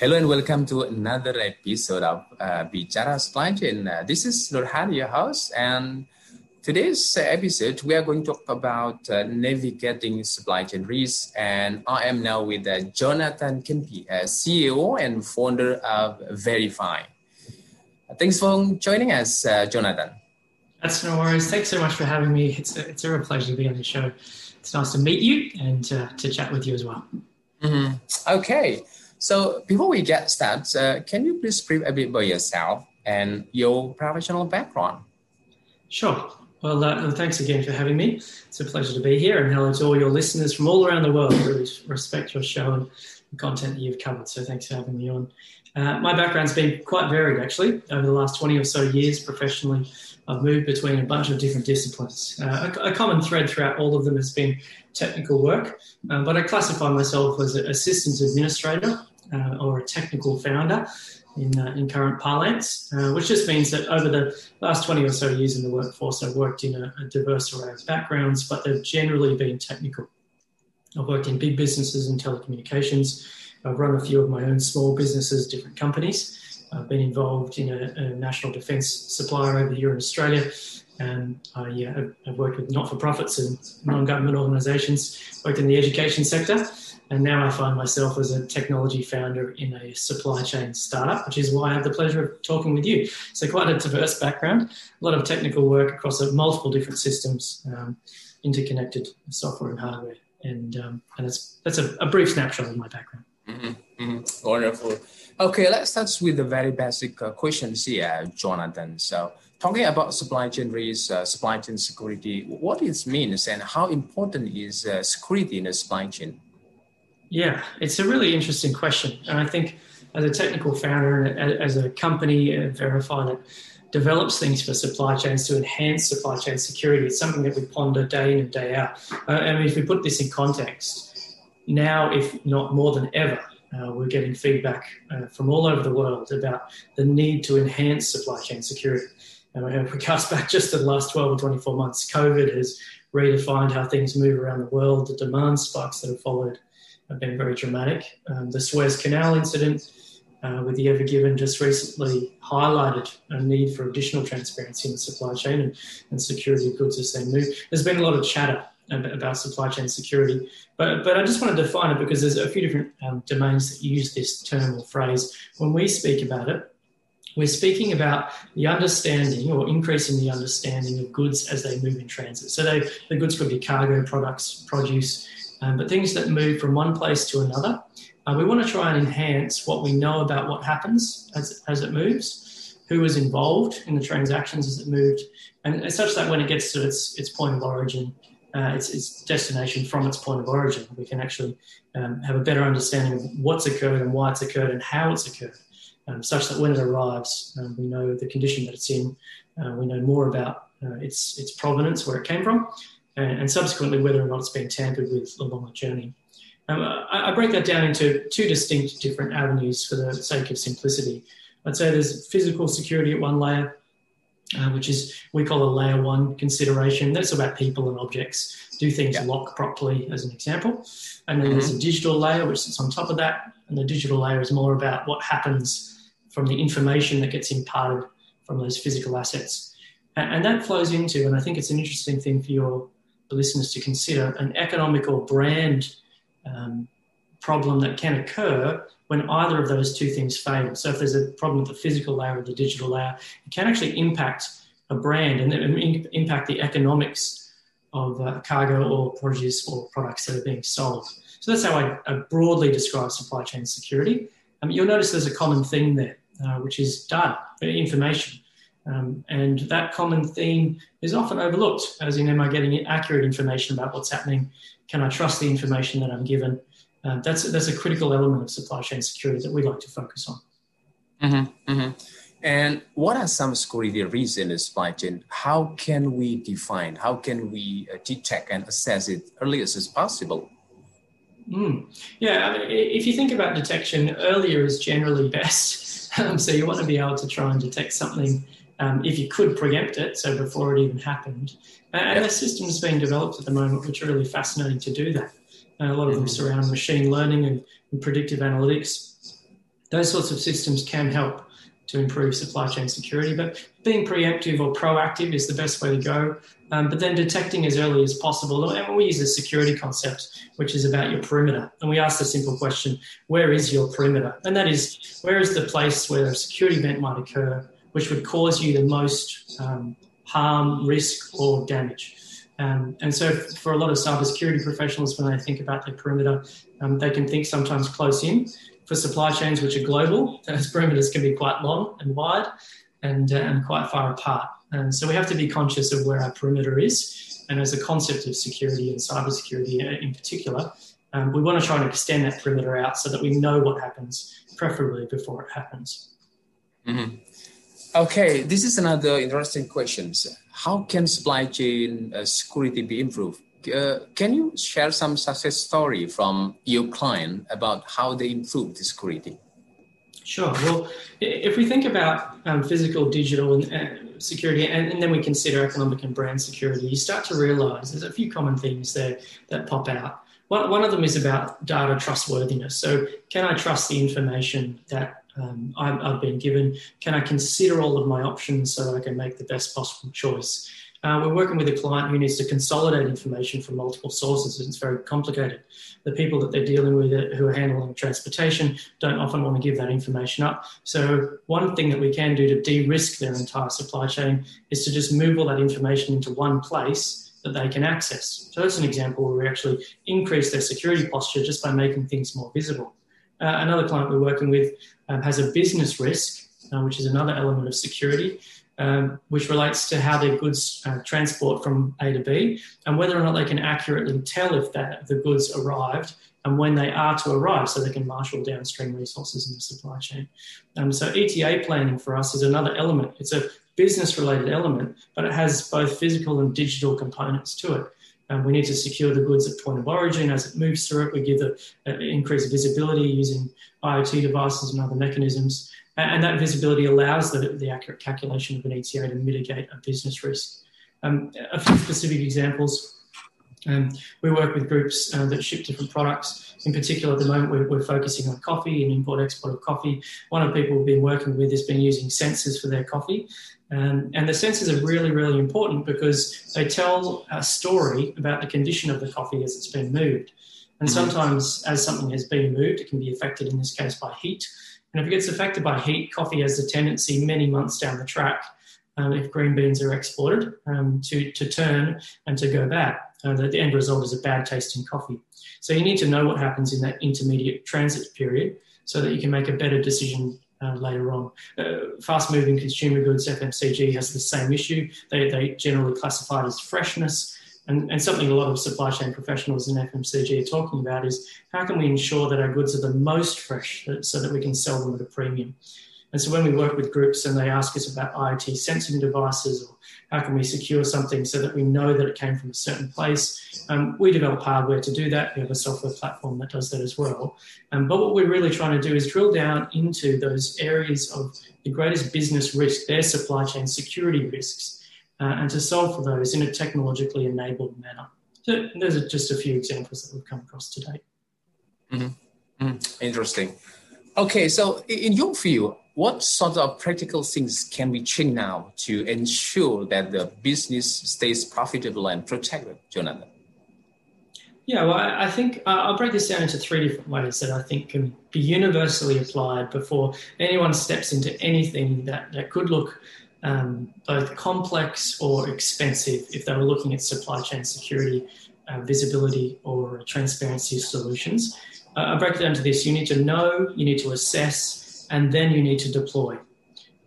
Hello and welcome to another episode of uh, Bichara Supply Chain. Uh, this is Nurhan, your host, and Today's episode, we are going to talk about uh, navigating supply chain risks, and I am now with uh, Jonathan Kempi, uh, CEO and founder of Verify. Thanks for joining us, uh, Jonathan. That's no worries. Thanks so much for having me. It's a, it's a real pleasure to be on the show. It's nice to meet you and uh, to chat with you as well. Mm-hmm. Okay. So before we get started, uh, can you please brief a bit about yourself and your professional background? Sure. Well, uh, thanks again for having me. It's a pleasure to be here, and hello to all your listeners from all around the world. I really respect your show and content that you've covered. So, thanks for having me on. Uh, my background's been quite varied, actually. Over the last 20 or so years professionally, I've moved between a bunch of different disciplines. Uh, a, a, common thread throughout all of them has been technical work, um, but I classify myself as an systems administrator uh, or a technical founder in, uh, in current parlance, uh, which just means that over the last 20 or so years in the workforce, I've worked in a, a, diverse array of backgrounds, but they've generally been technical. I've worked in big businesses and telecommunications. I've run a few of my own small businesses, different companies. I've been involved in a, a national defence supplier over here in Australia. And I've worked with not for profits and non government organisations, worked in the education sector. And now I find myself as a technology founder in a supply chain startup, which is why I have the pleasure of talking with you. So, quite a diverse background, a lot of technical work across multiple different systems, um, interconnected software and hardware. And, um, and that's, that's a, a, brief snapshot of my background. Mm-hmm, mm-hmm. Wonderful. Okay, let's start with the very basic uh, questions here, Jonathan. So, talking about supply chain risk, uh, supply chain security, what it means and how important is uh, security in the supply chain? Yeah, it's a really interesting question. And I think as a technical founder and as a company, uh, Verify that develops things for supply chains to enhance supply chain security, it's something that we ponder day in and day out. Uh, I mean, if we put this in context, now, if not more than ever, uh, we're getting feedback uh, from all over the world about the need to enhance supply chain security. And if we cast back just to the last 12 or 24 months, COVID has redefined how things move around the world, the demand spikes that have followed have been very dramatic. Um, the Suez Canal incident uh, with the Ever Given just recently highlighted a need for additional transparency in the supply chain and, and security of goods as they move. There's been a lot of chatter about supply chain security, but, but I just want to define it because there's a few different um, domains that use this term or phrase. When we speak about it, we're speaking about the understanding or increasing the understanding of goods as they move in transit. So they, the goods could be cargo, products, produce, um, but things that move from one place to another. Uh, we want to try and enhance what we know about what happens as, as it moves, who was involved in the transactions as it moved, and such that when it gets to its, its point of origin, uh, its, its destination from its point of origin, we can actually um, have a better understanding of what's occurred and why it's occurred and how it's occurred, um, such that when it arrives, um, we know the condition that it's in, uh, we know more about uh, its, its provenance, where it came from, and, and subsequently whether or not it's been tampered with along the journey. Um, I, I, break that down into two distinct different avenues for the sake of simplicity. I'd say there's physical security at one layer, uh, which is we call a layer one consideration. That's about people and objects. Do things yeah. lock properly, as an example? And then mm-hmm. there's a digital layer which sits on top of that, and the digital layer is more about what happens from the information that gets imparted from those physical assets. And, and that flows into, and I think it's an interesting thing for your listeners to consider an economic or brand um, problem that can occur when either of those two things fail. So if there's a problem with the physical layer or the digital layer, it can actually impact a brand and impact the economics of uh, cargo or produce or products that are being sold. So that's how I, I broadly describe supply chain security. Um, you'll notice there's a common theme there, uh, which is data, information. Um, and that common theme is often overlooked, as in, am I getting accurate information about what's happening? Can I trust the information that I'm given? uh, that's, that's a critical element of supply chain security that we like to focus on. Mm-hmm, mm-hmm. And what are some security risks in the supply chain? How can we define, how can we uh, detect and assess it earliest as possible? Mm. Yeah, I mean, if you think about detection, earlier is generally best. Um, so you want to be able to try and detect something um, if you could preempt it, so before it even happened. And yep. systems being developed at the moment which are really fascinating to do that. And a lot of them mm-hmm. surround machine learning and, and predictive analytics. Those sorts of systems can help to improve supply chain security. But being preemptive or proactive is the best way to go. Um, but then detecting as early as possible. And we use a security concept, which is about your perimeter. And we ask the simple question where is your perimeter? And that is, where is the place where a security event might occur, which would cause you the most um, harm, risk, or damage? Um, and so, for a lot of cybersecurity professionals, when they think about their perimeter, um, they can think sometimes close in for supply chains which are global, those perimeters can be quite long and wide and, uh, and quite far apart. And so we have to be conscious of where our perimeter is. And as a concept of security and cybersecurity in particular, um, we want to try and extend that perimeter out so that we know what happens, preferably before it happens. Mm-hmm. Okay, this is another interesting question. How can supply chain uh, security be improved? uh, can you share some success story from your client about how they improved the security? Sure. Well, if we think about um, physical, digital, and uh, security, and, and, then we consider economic and brand security, you start to realize there's a few common themes there that pop out. One, one of them is about data trustworthiness. So, can I trust the information that um, I've, I've been given? Can I consider all of my options so that I can make the best possible choice? Uh, we're working with a client who needs to consolidate information from multiple sources. It's very complicated. The people that they're dealing with uh, who are handling transportation don't often want to give that information up. So, one thing that we can do to de risk their entire supply chain is to just move all that information into one place that they can access. So, that's an example where we actually increase their security posture just by making things more visible. Uh, another client we're working with um, has a business risk, uh, which is another element of security um, which relates to how their goods uh, transport from A to B and whether or not they can accurately tell if that the goods arrived and when they are to arrive so they can marshal downstream resources in the supply chain. Um, so ETA planning for us is another element. It's a business related element, but it has both physical and digital components to it. Um, we need to secure the goods at point of origin as it moves through it. We give the uh, increased visibility using IoT devices and other mechanisms. And that visibility allows the, the accurate calculation of an ETA to mitigate a business risk. Um, a few specific examples. Um, we work with groups uh, that ship different products. In particular, at the moment, we're, we're, focusing on coffee and import export of coffee. One of the people we've been working with has been using sensors for their coffee. Um, and the sensors are really, really important because they tell a story about the condition of the coffee as it's been moved. And mm-hmm. sometimes, as something has been moved, it can be affected in this case by heat and if it gets affected by heat, coffee has a tendency many months down the track, um, if green beans are exported, um, to, to turn and to go bad. Uh, the, end result is a bad tasting coffee. So you need to know what happens in that intermediate transit period so that you can make a better decision uh, later on. Uh, fast moving consumer goods, FMCG, has the same issue. They, they generally classified as freshness. And, and something a lot of supply chain professionals in FMCG are talking about is how can we ensure that our goods are the most fresh so that we can sell them at a premium? And so when we work with groups and they ask us about IoT sensing devices or how can we secure something so that we know that it came from a certain place, um, we develop hardware to do that. We have a software platform that does that as well. Um, but what we're really trying to do is drill down into those areas of the greatest business risk, their supply chain security risks, uh, and to solve for those in a technologically enabled manner. So those are just a few examples that we've come across today. Mm-hmm. Mm-hmm. Interesting. Okay, so in your view, what sort of practical things can we change now to ensure that the business stays profitable and protected, Jonathan? Yeah, well, I think uh, I'll break this down into three different ways that I think can be universally applied before anyone steps into anything that, that could look um, both complex or expensive if they were looking at supply chain security, uh, visibility, or transparency solutions. Uh, I break it down to this you need to know, you need to assess, and then you need to deploy.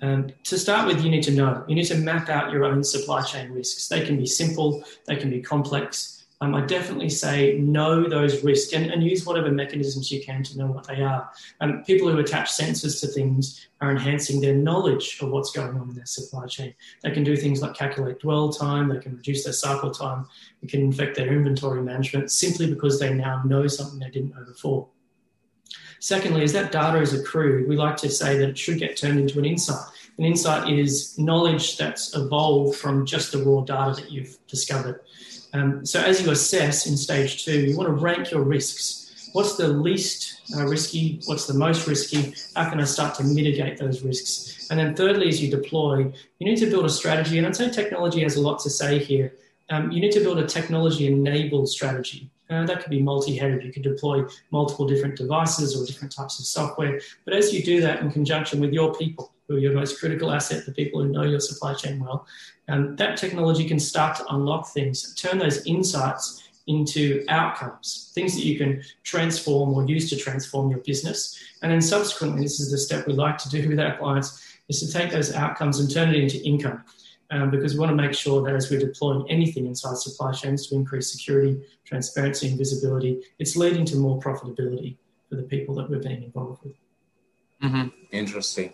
Um, to start with, you need to know. You need to map out your own supply chain risks. They can be simple, they can be complex. um, I definitely say know those risks and, and, use whatever mechanisms you can to know what they are. Um, people who attach sensors to things are enhancing their knowledge of what's going on in their supply chain. They can do things like calculate dwell time, they can reduce their cycle time, it can affect their inventory management simply because they now know something they didn't know before. Secondly, as that data is accrued, we like to say that it should get turned into an insight. An insight is knowledge that's evolved from just the raw data that you've discovered. Um, so as you assess in stage two, you want to rank your risks. What's the least uh, risky? What's the most risky? How can I start to mitigate those risks? And then thirdly, as you deploy, you need to build a strategy. And I'd say technology has a lot to say here. Um, you need to build a technology-enabled strategy. Uh, that could be multi-headed. You could deploy multiple different devices or different types of software. But as you do that in conjunction with your people, who are your most critical asset, the people who know your supply chain well, um, that technology can start to unlock things, turn those insights into outcomes, things that you can transform or use to transform your business. And then subsequently, this is the step we like to do with our clients, is to take those outcomes and turn it into income. Um, because we want to make sure that as we're deploying anything inside supply chains to increase security, transparency, and visibility, it's leading to more profitability for the people that we're being involved with. Mm-hmm. Interesting.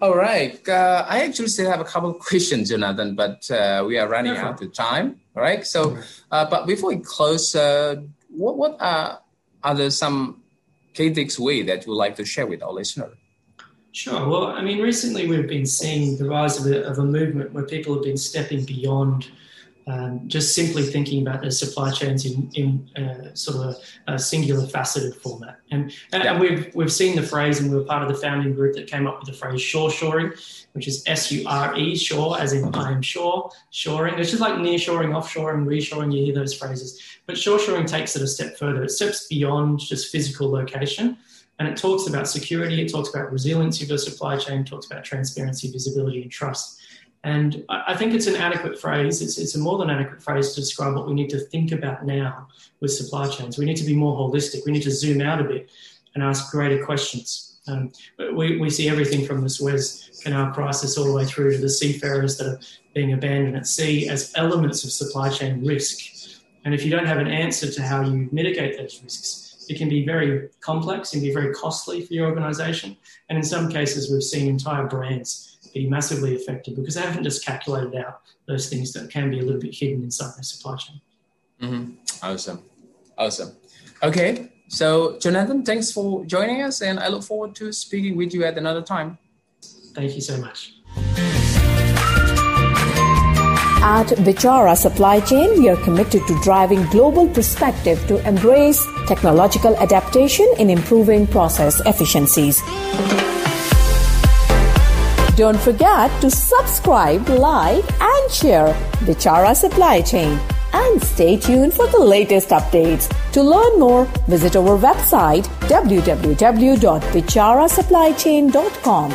All right. Uh, I actually still have a couple of questions, Jonathan, but uh, we are running out of time. All right. So, uh, but before we close, uh, what what are, are there some key takeaways that you would like to share with our listeners? Sure. Well, I mean, recently we've been seeing the rise of a, of a movement where people have been stepping beyond um, just simply thinking about their supply chains in, in uh, sort of a, a, singular faceted format. And, and, yeah. and, we've, we've seen the phrase, and we were part of the founding group that came up with the phrase sure shoring, which is S U R E, sure, as in I am sure, shoring. It's just like near shoring, offshore, offshoring, reshoring, you hear those phrases. But sure shoring takes it a step further, it steps beyond just physical location. And it talks about security, it talks about resiliency of the supply chain, talks about transparency, visibility, and trust. And I think it's an adequate phrase. It's, it's a more than adequate phrase to describe what we need to think about now with supply chains. We need to be more holistic. We need to zoom out a bit and ask greater questions. Um, we, we see everything from the Suez Canal crisis all the way through to the seafarers that are being abandoned at sea as elements of supply chain risk. And if you don't have an answer to how you mitigate those risks, it can be very complex and be very costly for your organization. And in some cases, we've seen entire brands be massively affected because they haven't just calculated out those things that can be a little bit hidden inside their supply chain. Mm-hmm. Awesome. Awesome. Okay. So, Jonathan, thanks for joining us, and I look forward to speaking with you at another time. Thank you so much. At Bichara Supply Chain, we are committed to driving global perspective to embrace technological adaptation in improving process efficiencies. Don't forget to subscribe, like, and share Bichara Supply Chain. And stay tuned for the latest updates. To learn more, visit our website www.bicharasupplychain.com.